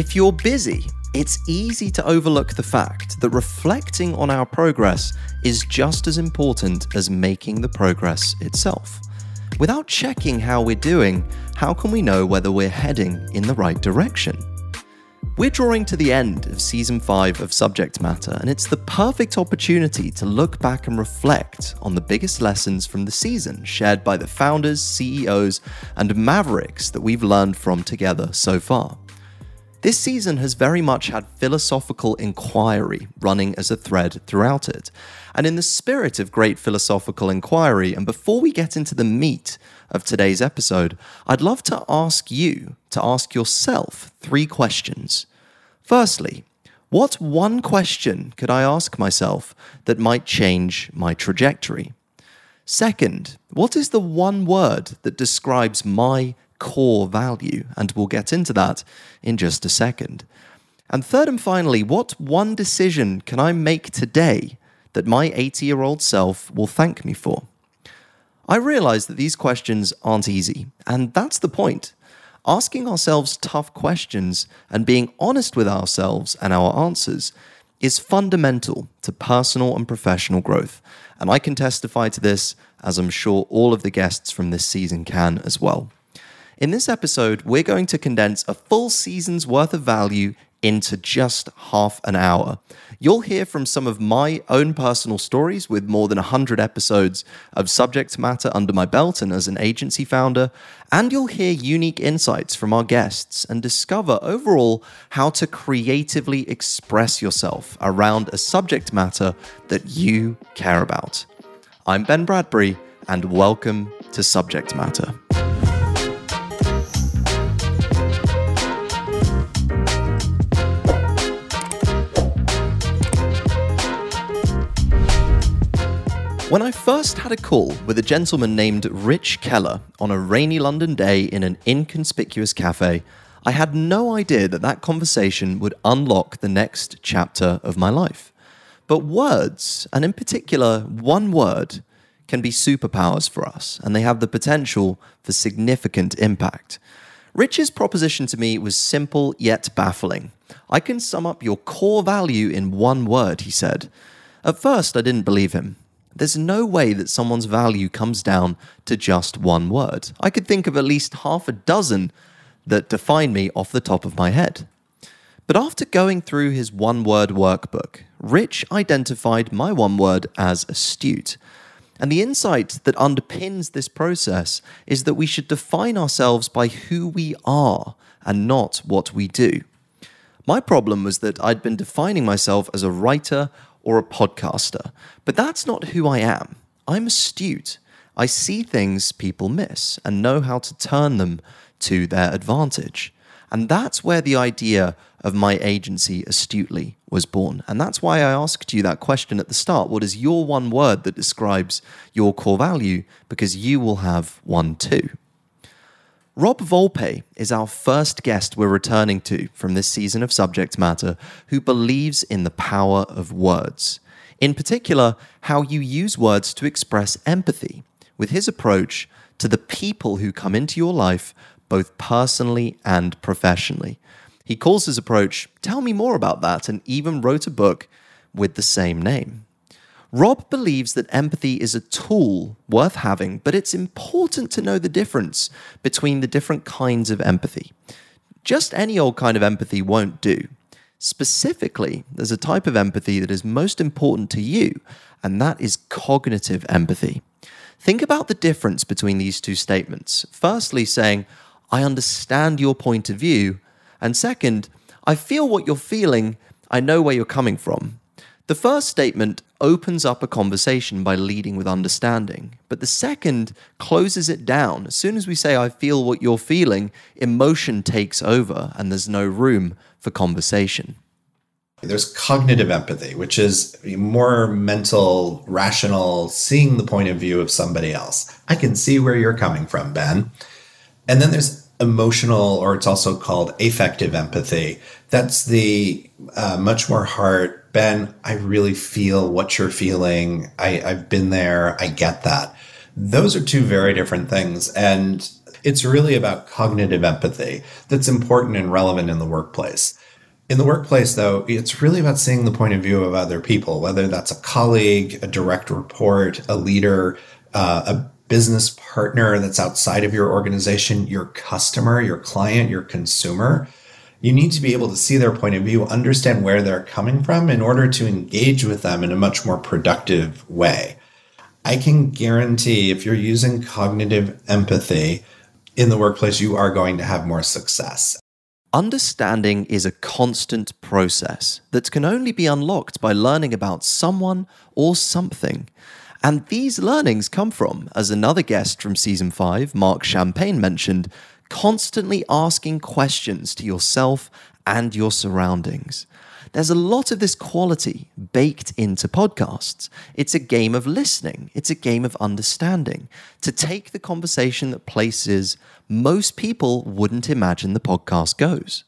If you're busy, it's easy to overlook the fact that reflecting on our progress is just as important as making the progress itself. Without checking how we're doing, how can we know whether we're heading in the right direction? We're drawing to the end of season 5 of Subject Matter, and it's the perfect opportunity to look back and reflect on the biggest lessons from the season shared by the founders, CEOs, and mavericks that we've learned from together so far. This season has very much had philosophical inquiry running as a thread throughout it. And in the spirit of great philosophical inquiry, and before we get into the meat of today's episode, I'd love to ask you to ask yourself three questions. Firstly, what one question could I ask myself that might change my trajectory? Second, what is the one word that describes my core value, and we'll get into that in just a second. And third and finally, what one decision can I make today that my 80 year old self will thank me for? I realize that these questions aren't easy, and that's the point. Asking ourselves tough questions and being honest with ourselves and our answers is fundamental to personal and professional growth. And I can testify to this, as I'm sure all of the guests from this season can as well. In this episode, we're going to condense a full season's worth of value into just half an hour. You'll hear from some of my own personal stories with more than 100 episodes of subject matter under my belt and as an agency founder, and you'll hear unique insights from our guests and discover overall how to creatively express yourself around a subject matter that you care about. I'm Ben Bradbury, and welcome to Subject Matter. When I first had a call with a gentleman named Rich Keller on a rainy London day in an inconspicuous cafe, I had no idea that that conversation would unlock the next chapter of my life. But words, and in particular one word, can be superpowers for us, and they have the potential for significant impact. Rich's proposition to me was simple yet baffling. I can sum up your core value in one word, he said. At first, I didn't believe him. There's no way that someone's value comes down to just one word. I could think of at least half a dozen that define me off the top of my head. But after going through his one word workbook, Rich identified my one word as astute. And the insight that underpins this process is that we should define ourselves by who we are and not what we do. My problem was that I'd been defining myself as a writer or a podcaster. But that's not who I am. I'm astute. I see things people miss and know how to turn them to their advantage. And that's where the idea of my agency astutely was born. And that's why I asked you that question at the start. What is your one word that describes your core value? Because you will have one too. Rob Volpe is our first guest we're returning to from this season of Subject Matter who believes in the power of words. In particular, how you use words to express empathy, with his approach to the people who come into your life, both personally and professionally. He calls his approach, Tell Me More About That, and even wrote a book with the same name. Rob believes that empathy is a tool worth having, but it's important to know the difference between the different kinds of empathy. Just any old kind of empathy won't do. Specifically, there's a type of empathy that is most important to you, and that is cognitive empathy. Think about the difference between these two statements. Firstly, saying, I understand your point of view, and second, I feel what you're feeling, I know where you're coming from. The first statement opens up a conversation by leading with understanding, but the second closes it down. As soon as we say, I feel what you're feeling, emotion takes over and there's no room for conversation. There's cognitive empathy, which is more mental, rational, seeing the point of view of somebody else. I can see where you're coming from, Ben. And then there's emotional, or it's also called affective empathy. That's the uh, much more heart Ben, I really feel what you're feeling. I, I've been there. I get that. Those are two very different things. And It's really about cognitive empathy that's important and relevant in the workplace. In the workplace, though, it's really about seeing the point of view of other people, whether that's a colleague, a direct report, a leader, uh, a business partner that's outside of your organization, your customer, your client, your consumer. You need to be able to see their point of view, understand where they're coming from in order to engage with them in a much more productive way. I can guarantee if you're using cognitive empathy in the workplace, you are going to have more success. Understanding is a constant process that can only be unlocked by learning about someone or something. And these learnings come from, as another guest from season 5, Marc Champagne, mentioned, constantly asking questions to yourself and your surroundings. There's a lot of this quality baked into podcasts. It's a game of listening, it's a game of understanding. To take the conversation that places most people wouldn't imagine the podcast goes.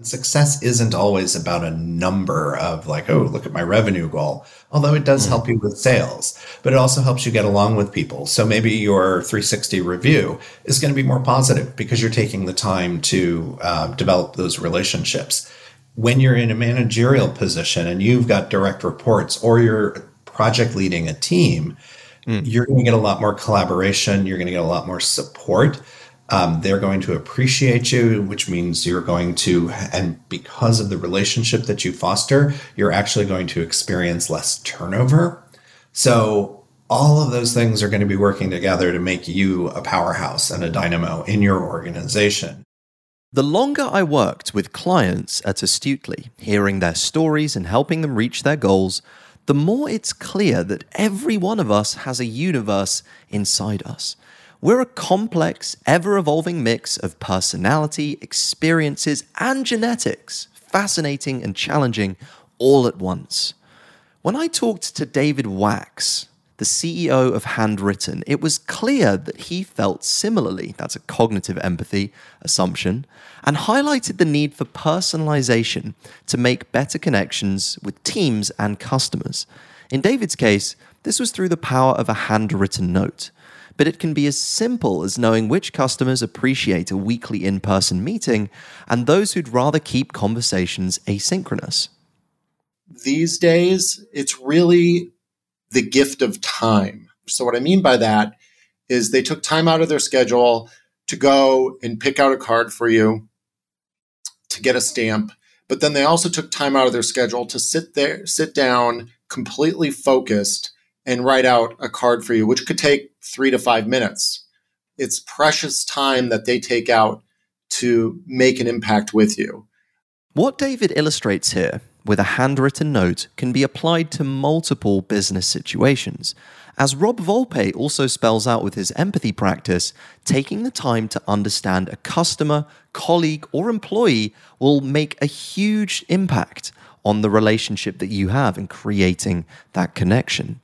Success isn't always about a number of like, oh, look at my revenue goal, although it does mm. help you with sales, but it also helps you get along with people. So maybe your 360 review is going to be more positive because you're taking the time to uh, develop those relationships when you're in a managerial position and you've got direct reports or you're project leading a team, mm. you're going to get a lot more collaboration. You're going to get a lot more support. Um, they're going to appreciate you, which means you're going to, and because of the relationship that you foster, you're actually going to experience less turnover. So, all of those things are going to be working together to make you a powerhouse and a dynamo in your organization. The longer I worked with clients at Astutely, hearing their stories and helping them reach their goals, the more it's clear that every one of us has a universe inside us. We're a complex, ever evolving mix of personality, experiences, and genetics, fascinating and challenging all at once. When I talked to David Wachs, the CEO of Handwrytten, it was clear that he felt similarly, that's a cognitive empathy assumption, and highlighted the need for personalization to make better connections with teams and customers. In David's case, this was through the power of a handwritten note. But it can be as simple as knowing which customers appreciate a weekly in person meeting and those who'd rather keep conversations asynchronous. These days, it's really the gift of time. So, what I mean by that is they took time out of their schedule to go and pick out a card for you, to get a stamp, but then they also took time out of their schedule to sit there, sit down, completely focused, and write out a card for you, which could take three to five minutes. It's precious time that they take out to make an impact with you. What David illustrates here with a handwritten note can be applied to multiple business situations. As Rob Volpe also spells out with his empathy practice, taking the time to understand a customer, colleague, or employee will make a huge impact on the relationship that you have and creating that connection.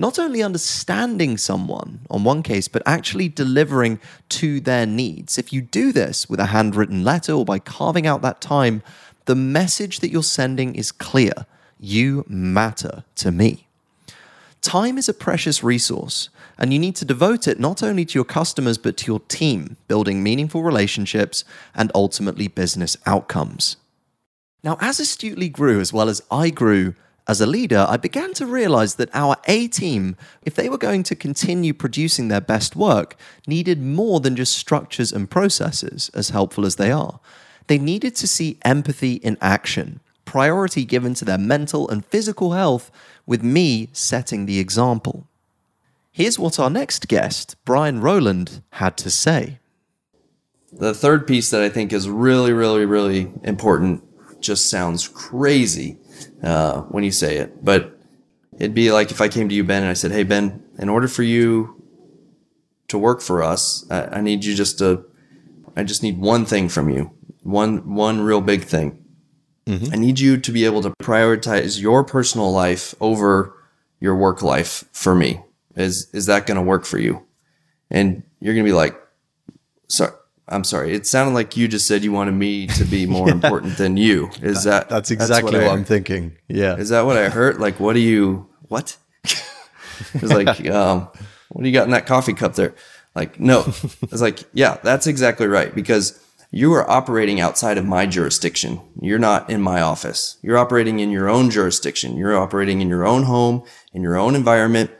Not only understanding someone on one case, but actually delivering to their needs. If you do this with a handwritten letter or by carving out that time the message that you're sending is clear. You matter to me. Time is a precious resource, and you need to devote it not only to your customers, but to your team, building meaningful relationships and ultimately business outcomes. Now, as Astutely grew, as well as I grew as a leader, I began to realize that our A team, if they were going to continue producing their best work, needed more than just structures and processes, as helpful as they are. They needed to see empathy in action, priority given to their mental and physical health, with me setting the example. Here's what our next guest, Brian Roland, had to say. The third piece that I think is really, really, really important just sounds crazy uh, when you say it, but it'd be like if I came to you, Ben, and I said, Hey, Ben, in order for you to work for us, I, I need you just to, I just need one thing from you one one real big thing. Mm-hmm. I need you to be able to prioritize your personal life over your work life for me. Is is that going to work for you? And you're going to be like, sorry, I'm sorry. It sounded like you just said you wanted me to be more yeah. important than you. Is that, that's exactly that's what, what I'm thinking? Yeah. Is that what I heard? Like, what do you what? it's like, um, what do you got in that coffee cup there? Like, no. it's like, yeah, that's exactly right. Because you are operating outside of my jurisdiction. You're not in my office. You're operating in your own jurisdiction. You're operating in your own home, in your own environment.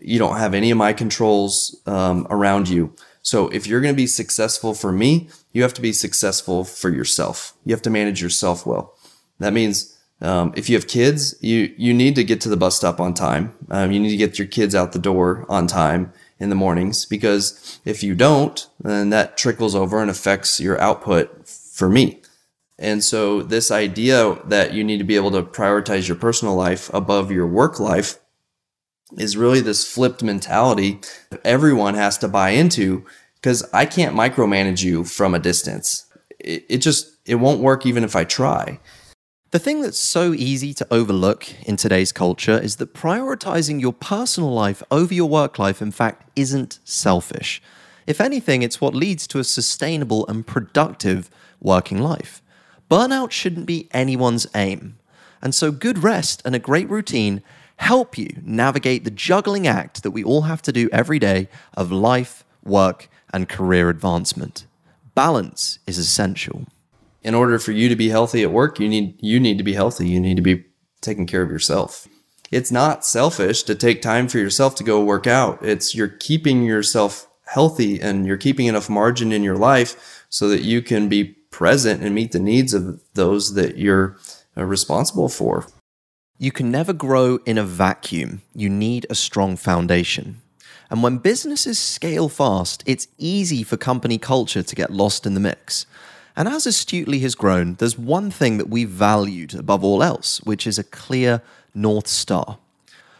You don't have any of my controls um, around you. So if you're going to be successful for me, you have to be successful for yourself. You have to manage yourself well. That means um, if you have kids, you you need to get to the bus stop on time. Um, you need to get your kids out the door on time in the mornings because if you don't, then that trickles over and affects your output for me. And so this idea that you need to be able to prioritize your personal life above your work life is really this flipped mentality that everyone has to buy into because I can't micromanage you from a distance. It, it just it won't work even if I try. The thing that's so easy to overlook in today's culture is that prioritizing your personal life over your work life, in fact, isn't selfish. If anything, it's what leads to a sustainable and productive working life. Burnout shouldn't be anyone's aim. And so, good rest and a great routine help you navigate the juggling act that we all have to do every day of life, work, and career advancement. Balance is essential in order for you to be healthy at work, you need you need to be healthy. You need to be taking care of yourself. It's not selfish to take time for yourself to go work out. It's you're keeping yourself healthy and you're keeping enough margin in your life so that you can be present and meet the needs of those that you're uh, responsible for. You can never grow in a vacuum. You need a strong foundation. And when businesses scale fast, it's easy for company culture to get lost in the mix. And as Astutely has grown, there's one thing that we valued above all else, which is a clear North Star.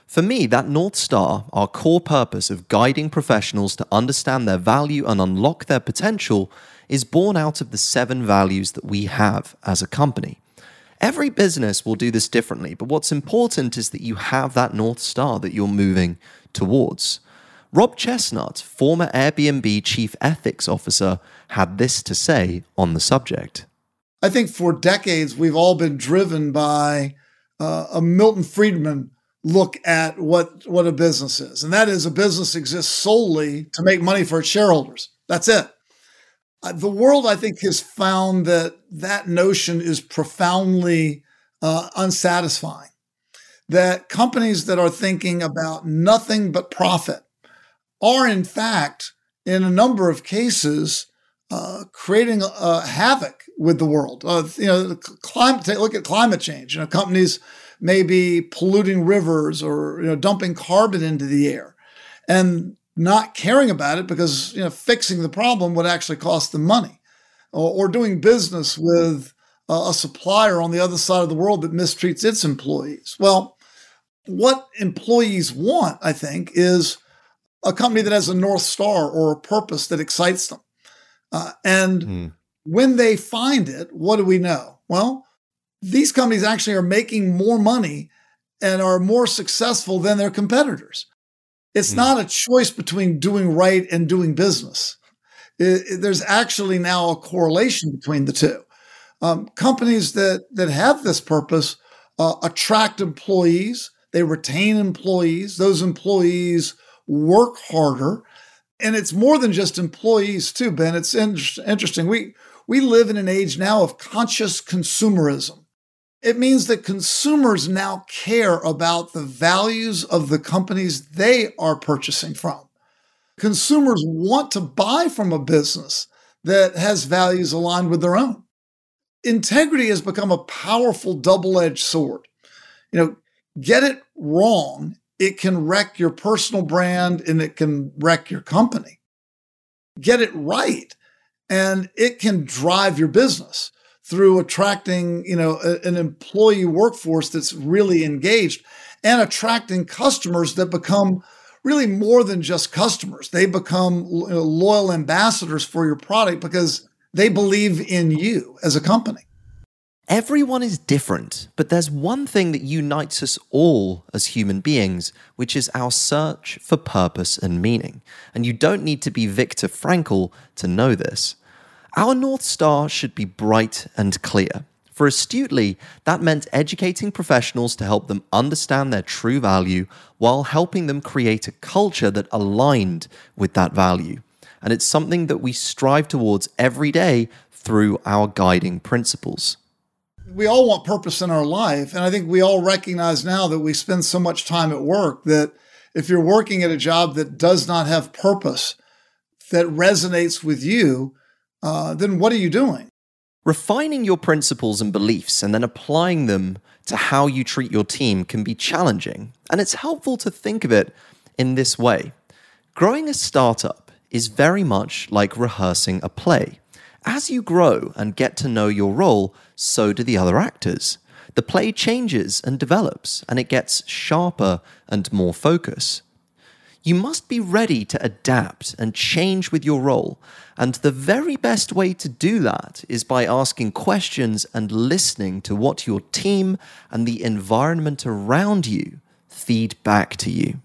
For me, that North Star, our core purpose of guiding professionals to understand their value and unlock their potential, is born out of the seven values that we have as a company. Every business will do this differently, but what's important is that you have that North Star that you're moving towards. Rob Chesnut, former Airbnb chief ethics officer, had this to say on the subject. I think for decades we've all been driven by uh, a Milton Friedman look at what what a business is, and that is a business exists solely to make money for its shareholders. That's it. The world, I think, has found that that notion is profoundly uh, unsatisfying. That companies that are thinking about nothing but profit are, in fact, in a number of cases, uh, creating havoc with the world. Uh, you know, climate. Look at climate change. You know, companies may be polluting rivers or you know dumping carbon into the air, and not caring about it because you know fixing the problem would actually cost them money, or, or doing business with a supplier on the other side of the world that mistreats its employees. Well, what employees want, I think, is a company that has a North Star or a purpose that excites them. Uh, and mm. when they find it, what do we know? Well, these companies actually are making more money and are more successful than their competitors. It's mm. not a choice between doing right and doing business. It, it, there's actually now a correlation between the two. Um, companies that that have this purpose uh, attract employees, they retain employees. Those employees work harder. And it's more than just employees, too, Ben. It's in- interesting. We, we live in an age now of conscious consumerism. It means that consumers now care about the values of the companies they are purchasing from. Consumers want to buy from a business that has values aligned with their own. Integrity has become a powerful double edged sword. You know, get it wrong it can wreck your personal brand and it can wreck your company. Get it right, and it can drive your business through attracting, you know, a, an employee workforce that's really engaged and attracting customers that become really more than just customers. They become loyal ambassadors for your product because they believe in you as a company. Everyone is different, but there's one thing that unites us all as human beings, which is our search for purpose and meaning. And you don't need to be Viktor Frankl to know this. Our North Star should be bright and clear. For Astutely, that meant educating professionals to help them understand their true value while helping them create a culture that aligned with that value. and it's something that we strive towards every day through our guiding principles. We all want purpose in our life, and I think we all recognize now that we spend so much time at work that if you're working at a job that does not have purpose, that resonates with you, uh, then what are you doing? Refining your principles and beliefs and then applying them to how you treat your team can be challenging, and it's helpful to think of it in this way. Growing a startup is very much like rehearsing a play. As you grow and get to know your role, so do the other actors. The play changes and develops, and it gets sharper and more focus. You must be ready to adapt and change with your role, and the very best way to do that is by asking questions and listening to what your team and the environment around you feed back to you.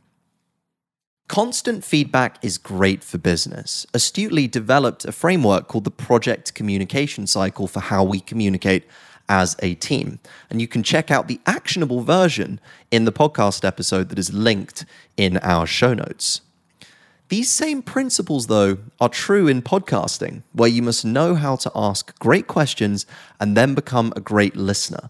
Constant feedback is great for business. Astutely developed a framework called the Project Communication Cycle for how we communicate as a team. And you can check out the actionable version in the podcast episode that is linked in our show notes. These same principles, though, are true in podcasting, where you must know how to ask great questions and then become a great listener.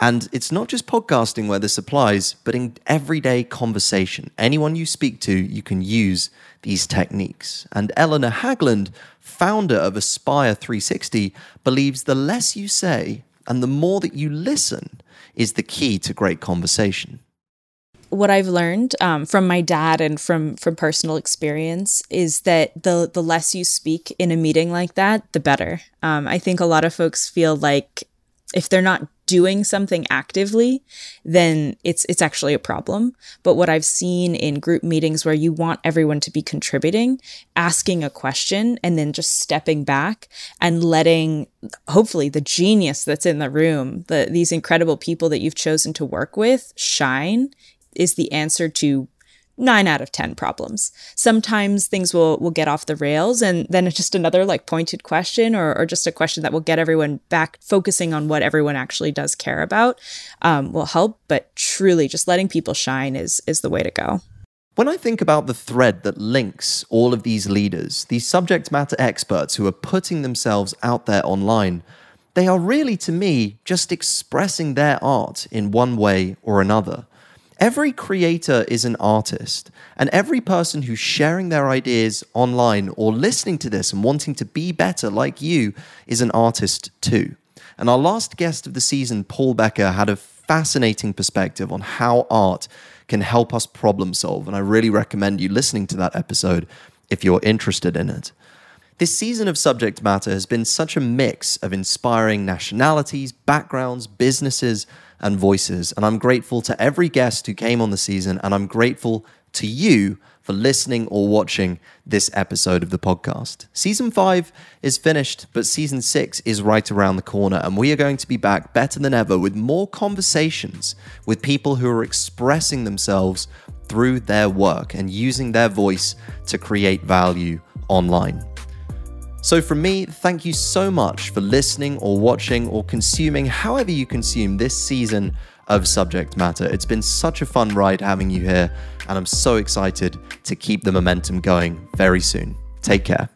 And it's not just podcasting where this applies, but in everyday conversation. Anyone you speak to, you can use these techniques. And Eleanor Haglund, founder of Aspire 360, believes the less you say and the more that you listen is the key to great conversation. What I've learned um, from my dad and from from personal experience is that the the less you speak in a meeting like that, the better. Um, I think a lot of folks feel like if they're not doing something actively, then it's it's actually a problem. But what I've seen in group meetings where you want everyone to be contributing, asking a question and then just stepping back and letting hopefully the genius that's in the room, the these incredible people that you've chosen to work with shine is the answer to nine out of 10 problems. Sometimes things will, will get off the rails and then it's just another like pointed question or, or just a question that will get everyone back focusing on what everyone actually does care about um, will help. But truly just letting people shine is, is the way to go. When I think about the thread that links all of these leaders, these subject matter experts who are putting themselves out there online, they are really, to me, just expressing their art in one way or another. Every creator is an artist, and every person who's sharing their ideas online or listening to this and wanting to be better like you is an artist too. And our last guest of the season, Paul Becker, had a fascinating perspective on how art can help us problem solve. And I really recommend you listening to that episode if you're interested in it. This season of Subject Matter has been such a mix of inspiring nationalities, backgrounds, businesses, and voices. And I'm grateful to every guest who came on the season, and I'm grateful to you for listening or watching this episode of the podcast. Season five is finished, but season six is right around the corner, and we are going to be back better than ever with more conversations with people who are expressing themselves through their work and using their voice to create value online. So, from me, thank you so much for listening or watching or consuming however you consume this season of Subject Matter. It's been such a fun ride having you here, and I'm so excited to keep the momentum going very soon. Take care.